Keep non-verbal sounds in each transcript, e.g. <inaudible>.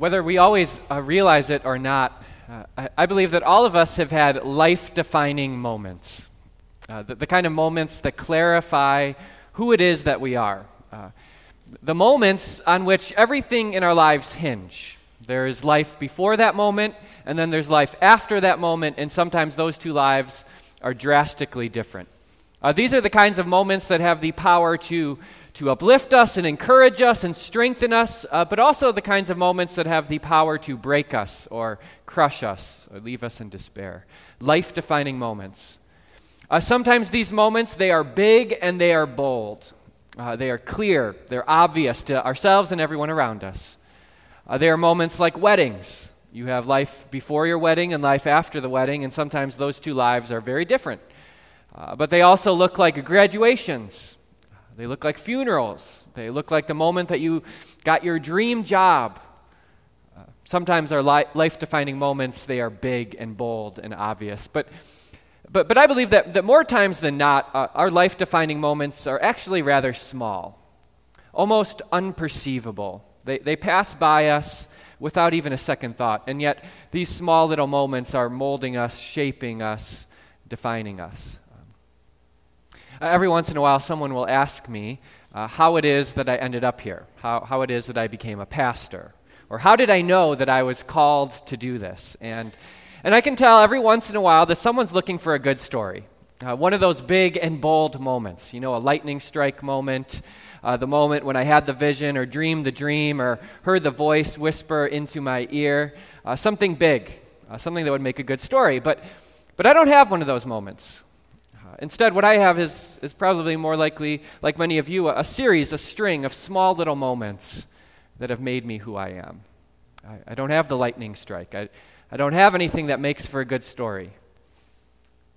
whether we always uh, realize it or not, uh, I, I, believe that all of us have had life defining moments. Uh, the, the, kind of moments that clarify who it is that we are. Uh, the moments on which everything in our lives hinge. There is life before that moment, and then there's life after that moment, and sometimes those two lives are drastically different. Uh, these are the kinds of moments that have the power to to uplift us and encourage us and strengthen us, uh, but also the kinds of moments that have the power to break us or crush us or leave us in despair. Life defining moments. Uh, sometimes these moments, they are big and they are bold. Uh, they are clear, they're obvious to ourselves and everyone around us. Uh, they are moments like weddings. You have life before your wedding and life after the wedding, and sometimes those two lives are very different. Uh, but they also look like graduations they look like funerals. They look like the moment that you got your dream job. Uh, sometimes our li- life defining moments, they are big and bold and obvious. But, but, but I believe that, that more times than not, uh, our life defining moments are actually rather small, almost unperceivable. They, they pass by us without even a second thought. And yet, these small little moments are molding us, shaping us, defining us. Uh, every once in a while, someone will ask me uh, how it is that I ended up here, how, how it is that I became a pastor, or how did I know that I was called to do this? And, and I can tell every once in a while that someone's looking for a good story. Uh, one of those big and bold moments, you know, a lightning strike moment, uh, the moment when I had the vision or dreamed the dream or heard the voice whisper into my ear, uh, something big, uh, something that would make a good story. But, but I don't have one of those moments. Instead, what I have is, is probably more likely, like many of you, a, a series, a string of small little moments that have made me who I am. I, I don't have the lightning strike. I, I don't have anything that makes for a good story.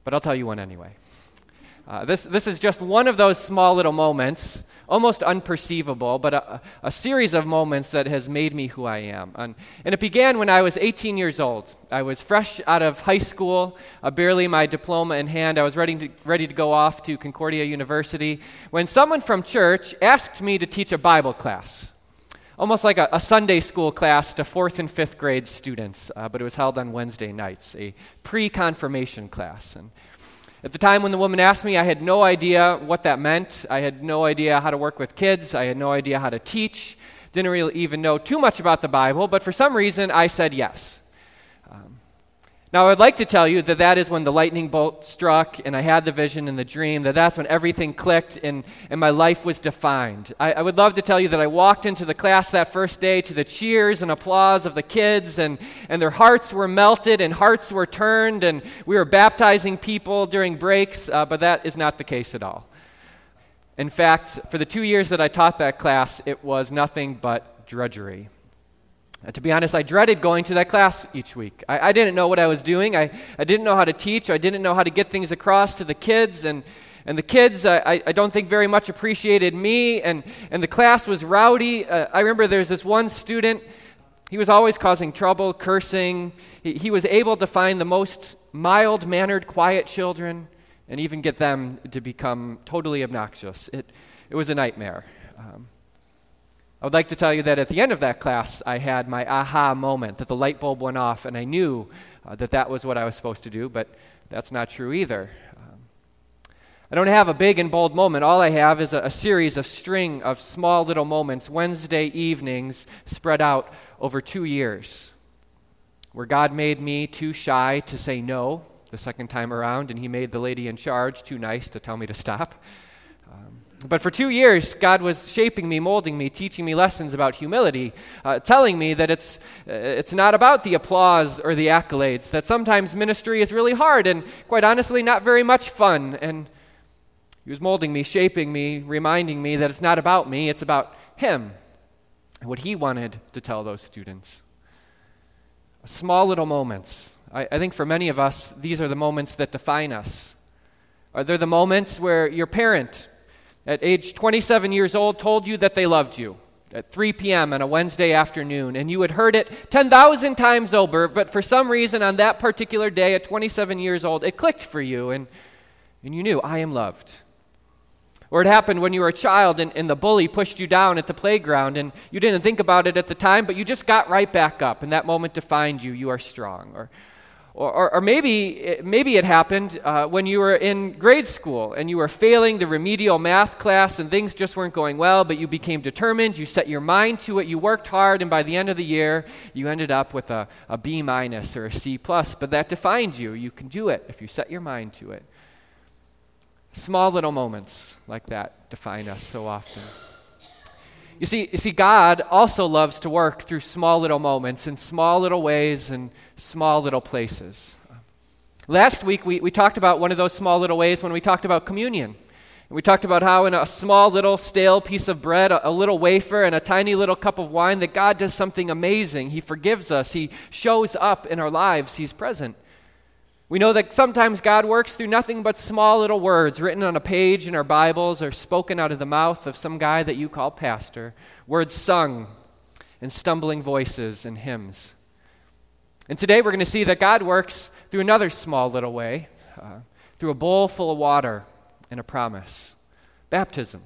But I'll tell you one anyway. Uh, this, this is just one of those small little moments, almost unperceivable, but a, a, series of moments that has made me who I am. And, and, it began when I was 18 years old. I was fresh out of high school, uh, barely my diploma in hand. I was ready to, ready to go off to Concordia University when someone from church asked me to teach a Bible class. Almost like a, a Sunday school class to fourth and fifth grade students, uh, but it was held on Wednesday nights, a pre confirmation class. And at the time when the woman asked me, I had no idea what that meant. I had no idea how to work with kids. I had no idea how to teach. Didn't really even know too much about the Bible, but for some reason I said yes. Um, Now, I would like to tell you that that is when the lightning bolt struck and I had the vision and the dream, that that's when everything clicked and, and my life was defined. I, I, would love to tell you that I walked into the class that first day to the cheers and applause of the kids, and, and their hearts were melted and hearts were turned, and we were baptizing people during breaks, uh, but that is not the case at all. In fact, for the two years that I taught that class, it was nothing but drudgery. Uh, to be honest, I dreaded going to that class each week. I, I, didn't know what I was doing. I, I didn't know how to teach. I didn't know how to get things across to the kids. And, and the kids, I, I don't think very much appreciated me. And, and the class was rowdy. Uh, I remember there's this one student, he was always causing trouble, cursing. He, he was able to find the most mild mannered, quiet children and even get them to become totally obnoxious. It, it was a nightmare. Um, I would like to tell you that at the end of that class, I had my aha moment, that the light bulb went off, and I knew uh, that that was what I was supposed to do, but that's not true either. Um, I don't have a big and bold moment. All I have is a, a series of string of small little moments, Wednesday evenings spread out over two years, where God made me too shy to say no the second time around, and He made the lady in charge too nice to tell me to stop. Um, but for two years, God was shaping me, molding me, teaching me lessons about humility, uh, telling me that it's, uh, it's not about the applause or the accolades, that sometimes ministry is really hard and, quite honestly, not very much fun. And He was molding me, shaping me, reminding me that it's not about me, it's about Him and what He wanted to tell those students. Small little moments. I, I think for many of us, these are the moments that define us. Are there the moments where your parent, at age 27 years old told you that they loved you at 3 p.m. on a Wednesday afternoon, and you had heard it 10,000 times over, but for some reason on that particular day at 27 years old, it clicked for you, and, and you knew, I am loved. Or it happened when you were a child and, and the bully pushed you down at the playground and you didn't think about it at the time, but you just got right back up, and that moment defined you. You are strong. Or, or, or, or maybe, maybe it happened uh, when you were in grade school and you were failing the remedial math class and things just weren't going well, but you became determined, you set your mind to it, you worked hard, and by the end of the year, you ended up with a, a B minus or a C plus. But that defined you. You can do it if you set your mind to it. Small little moments like that define us so often. You see, you see, God also loves to work through small little moments in small little ways and small little places. Last week, we, we talked about one of those small little ways when we talked about communion. We talked about how, in a small little stale piece of bread, a, a, little wafer, and a tiny little cup of wine, that God does something amazing. He forgives us, He shows up in our lives, He's present. We know that sometimes God works through nothing but small little words written on a page in our Bibles or spoken out of the mouth of some guy that you call pastor, words sung in stumbling voices and hymns. And today we're going to see that God works through another small little way, uh, through a bowl full of water and a promise baptism.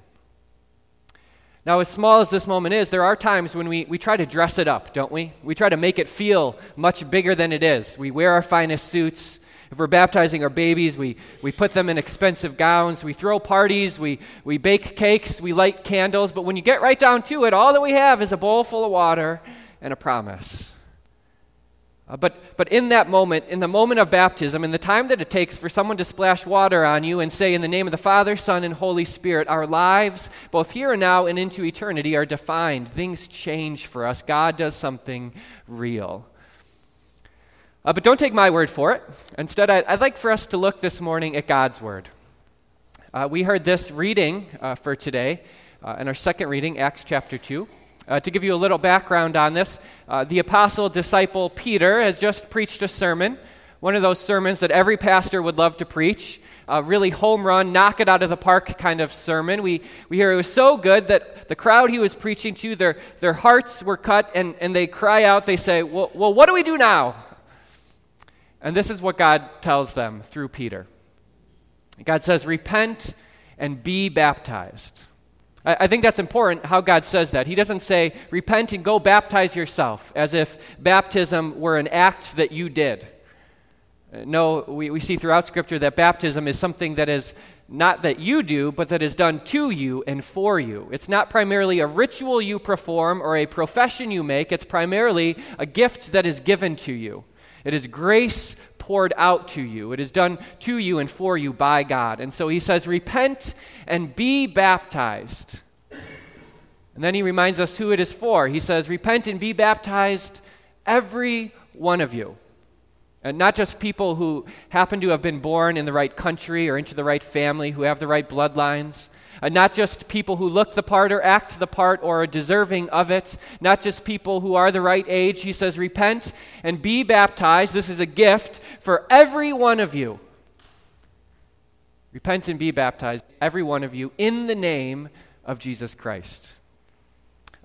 Now, as small as this moment is, there are times when we, we try to dress it up, don't we? We try to make it feel much bigger than it is. We wear our finest suits. If we're baptizing our babies, we, we put them in expensive gowns, we throw parties, we, we bake cakes, we light candles, but when you get right down to it, all that we have is a bowl full of water and a promise. Uh, but, but in that moment, in the moment of baptism, in the time that it takes for someone to splash water on you and say, In the name of the Father, Son, and Holy Spirit, our lives, both here and now and into eternity, are defined. Things change for us. God does something real. Uh, but don't take my word for it. Instead, I'd, I'd, like for us to look this morning at God's word. Uh, we heard this reading uh, for today uh, in our second reading, Acts chapter 2. Uh, to give you a little background on this, uh, the apostle disciple Peter has just preached a sermon, one of those sermons that every pastor would love to preach. A really home run, knock it out of the park kind of sermon. We, we hear it was so good that the crowd he was preaching to, their, their hearts were cut, and, and they cry out, they say, well, well, what do we do now? And this is what God tells them through Peter God says, Repent and be baptized. I, think that's important how God says that. He doesn't say, Repent and go baptize yourself, as if baptism were an act that you did. Uh, no, we, we see throughout Scripture that baptism is something that is not that you do, but that is done to you and for you. It's not primarily a ritual you perform or a profession you make, it's primarily a gift that is given to you. It is grace poured out to you. It is done to you and for you by God. And so he says, Repent and be baptized. And then he reminds us who it is for. He says, Repent and be baptized, every one of you. And not just people who happen to have been born in the right country or into the right family, who have the right bloodlines, uh, not just people who look the part or act the part or are deserving of it, not just people who are the right age. He says, Repent and be baptized. This is a gift for every one of you. Repent and be baptized, every one of you, in the name of Jesus Christ.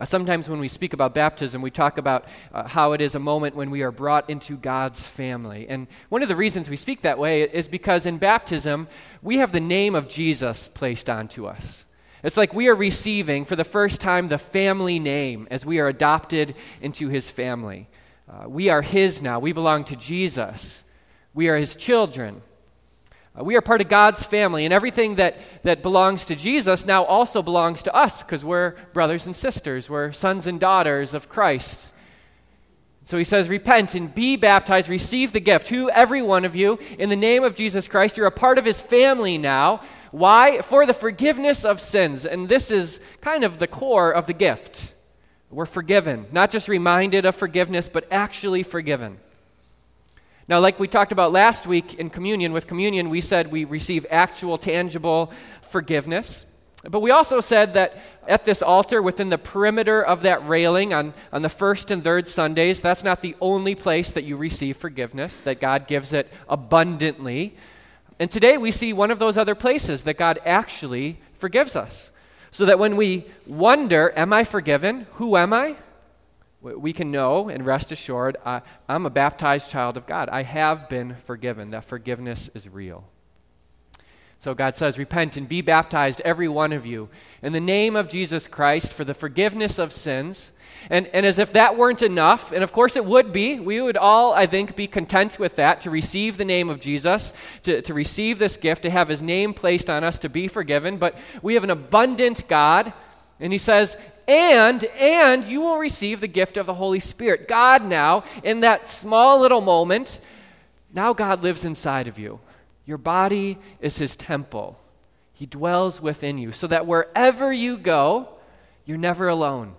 Uh, sometimes when we speak about baptism, we talk about uh, how it is a moment when we are brought into God's family. And one of the reasons we speak that way is because in baptism, we have the name of Jesus placed onto us. It's like we are receiving for the first time the family name as we are adopted into his family. Uh, we are his now. We belong to Jesus. We are his children. Uh, we are part of God's family, and everything that, that belongs to Jesus now also belongs to us because we're brothers and sisters. We're sons and daughters of Christ. So he says, Repent and be baptized, receive the gift. Who, every one of you, in the name of Jesus Christ, you're a part of his family now. Why? For the forgiveness of sins. And this is kind of the core of the gift. We're forgiven, not just reminded of forgiveness, but actually forgiven. Now, like we talked about last week in communion, with communion, we said we receive actual, tangible forgiveness. But we also said that at this altar, within the perimeter of that railing on, on the first and third Sundays, that's not the only place that you receive forgiveness, that God gives it abundantly. And today we see one of those other places that God actually forgives us. So that when we wonder, Am I forgiven? Who am I? We can know and rest assured uh, I'm a baptized child of God. I have been forgiven. That forgiveness is real. So God says, Repent and be baptized, every one of you, in the name of Jesus Christ for the forgiveness of sins. And, and as if that weren't enough, and of course it would be, we would all, I think, be content with that to receive the name of Jesus, to, to receive this gift, to have his name placed on us, to be forgiven. But we have an abundant God, and he says, and and you will receive the gift of the holy spirit god now in that small little moment now god lives inside of you your body is his temple. He dwells within you, so that wherever you go, you're never alone.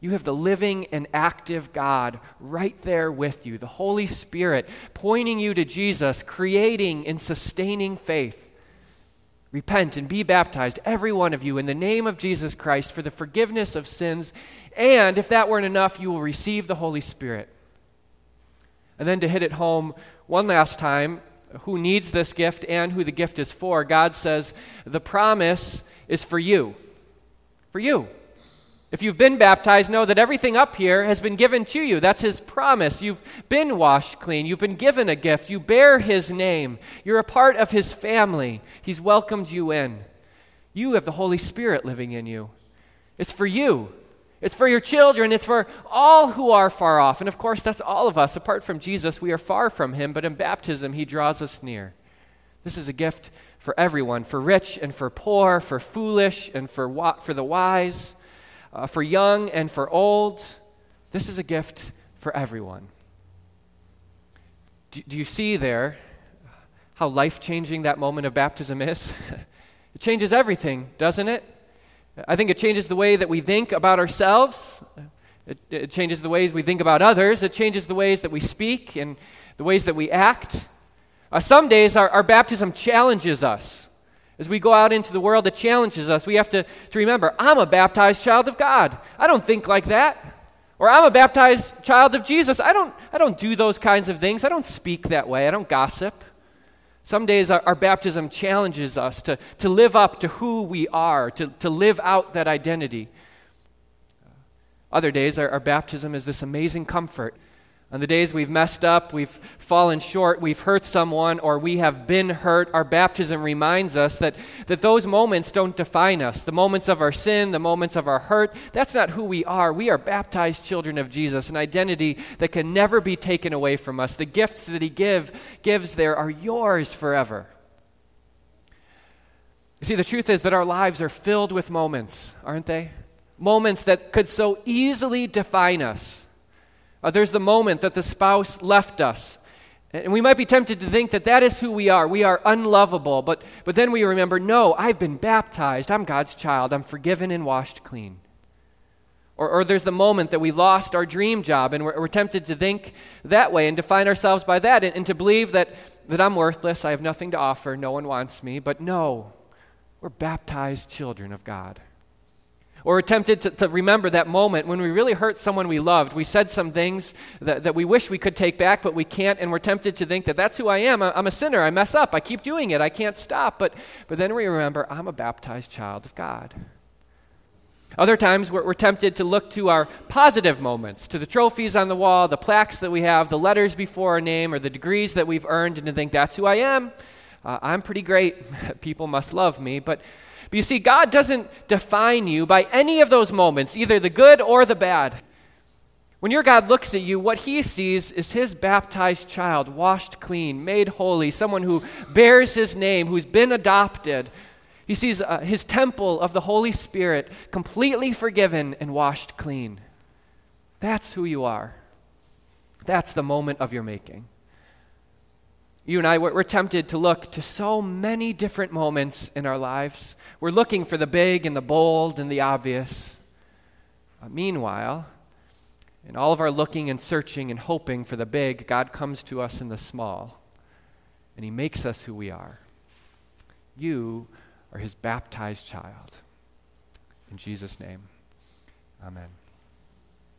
You have the living and active God right there with you, the Holy Spirit pointing you to Jesus, creating and sustaining faith. Repent and be baptized, every one of you, in the name of Jesus Christ for the forgiveness of sins. And if that weren't enough, you will receive the Holy Spirit. And then to hit it home one last time, who needs this gift and who the gift is for, God says the promise is for you. For you. If you've been baptized, know that everything up here has been given to you. That's His promise. You've been washed clean. You've been given a gift. You bear His name. You're a part of His family. He's welcomed you in. You have the Holy Spirit living in you. It's for you. It's for your children. It's for all who are far off. And of course, that's all of us. Apart from Jesus, we are far from him, but in baptism, he draws us near. This is a gift for everyone for rich and for poor, for foolish and for, for the wise, uh, for young and for old. This is a gift for everyone. Do, do you see there how life changing that moment of baptism is? <laughs> it changes everything, doesn't it? I think it changes the way that we think about ourselves. It, it, changes the ways we think about others. It changes the ways that we speak and the ways that we act. Uh, some days our, our baptism challenges us. As we go out into the world, that challenges us. We have to, to remember I'm a baptized child of God. I don't think like that. Or I'm a baptized child of Jesus. I don't, I don't do those kinds of things. I don't speak that way. I don't gossip. Some days our, our, baptism challenges us to, to live up to who we are, to, to live out that identity. Other days, our, our baptism is this amazing comfort on the days we've messed up, we've fallen short, we've hurt someone, or we have been hurt, our baptism reminds us that, that those moments don't define us. The moments of our sin, the moments of our hurt, that's not who we are. We are baptized children of Jesus, an identity that can never be taken away from us. The gifts that He give, gives there are yours forever. You see, the truth is that our lives are filled with moments, aren't they? Moments that could so easily define us. Uh, there's the moment that the spouse left us. And we might be tempted to think that that is who we are. We are unlovable. But, but then we remember no, I've been baptized. I'm God's child. I'm forgiven and washed clean. Or, or there's the moment that we lost our dream job and we're, we're tempted to think that way and define ourselves by that and, and to believe that, that I'm worthless. I have nothing to offer. No one wants me. But no, we're baptized children of God. Or tempted to, to, remember that moment when we really hurt someone we loved. We said some things that, that we wish we could take back, but we can't, and we're tempted to think that that's who I am. I'm a sinner. I mess up. I keep doing it. I can't stop. But, but then we remember I'm a baptized child of God. Other times we're, we're tempted to look to our positive moments, to the trophies on the wall, the plaques that we have, the letters before our name, or the degrees that we've earned, and to think that's who I am. Uh, I'm pretty great. <laughs> People must love me. But but you see, God doesn't define you by any of those moments, either the good or the bad. When your God looks at you, what he sees is his baptized child, washed clean, made holy, someone who bears his name, who's been adopted. He sees uh, his temple of the Holy Spirit completely forgiven and washed clean. That's who you are. That's the moment of your making you and I, we're tempted to look to so many different moments in our lives. We're looking for the big and the bold and the obvious. Uh, meanwhile, in all of our looking and searching and hoping for the big, God comes to us in the small, and He makes us who we are. You are His baptized child. In Jesus' name, amen.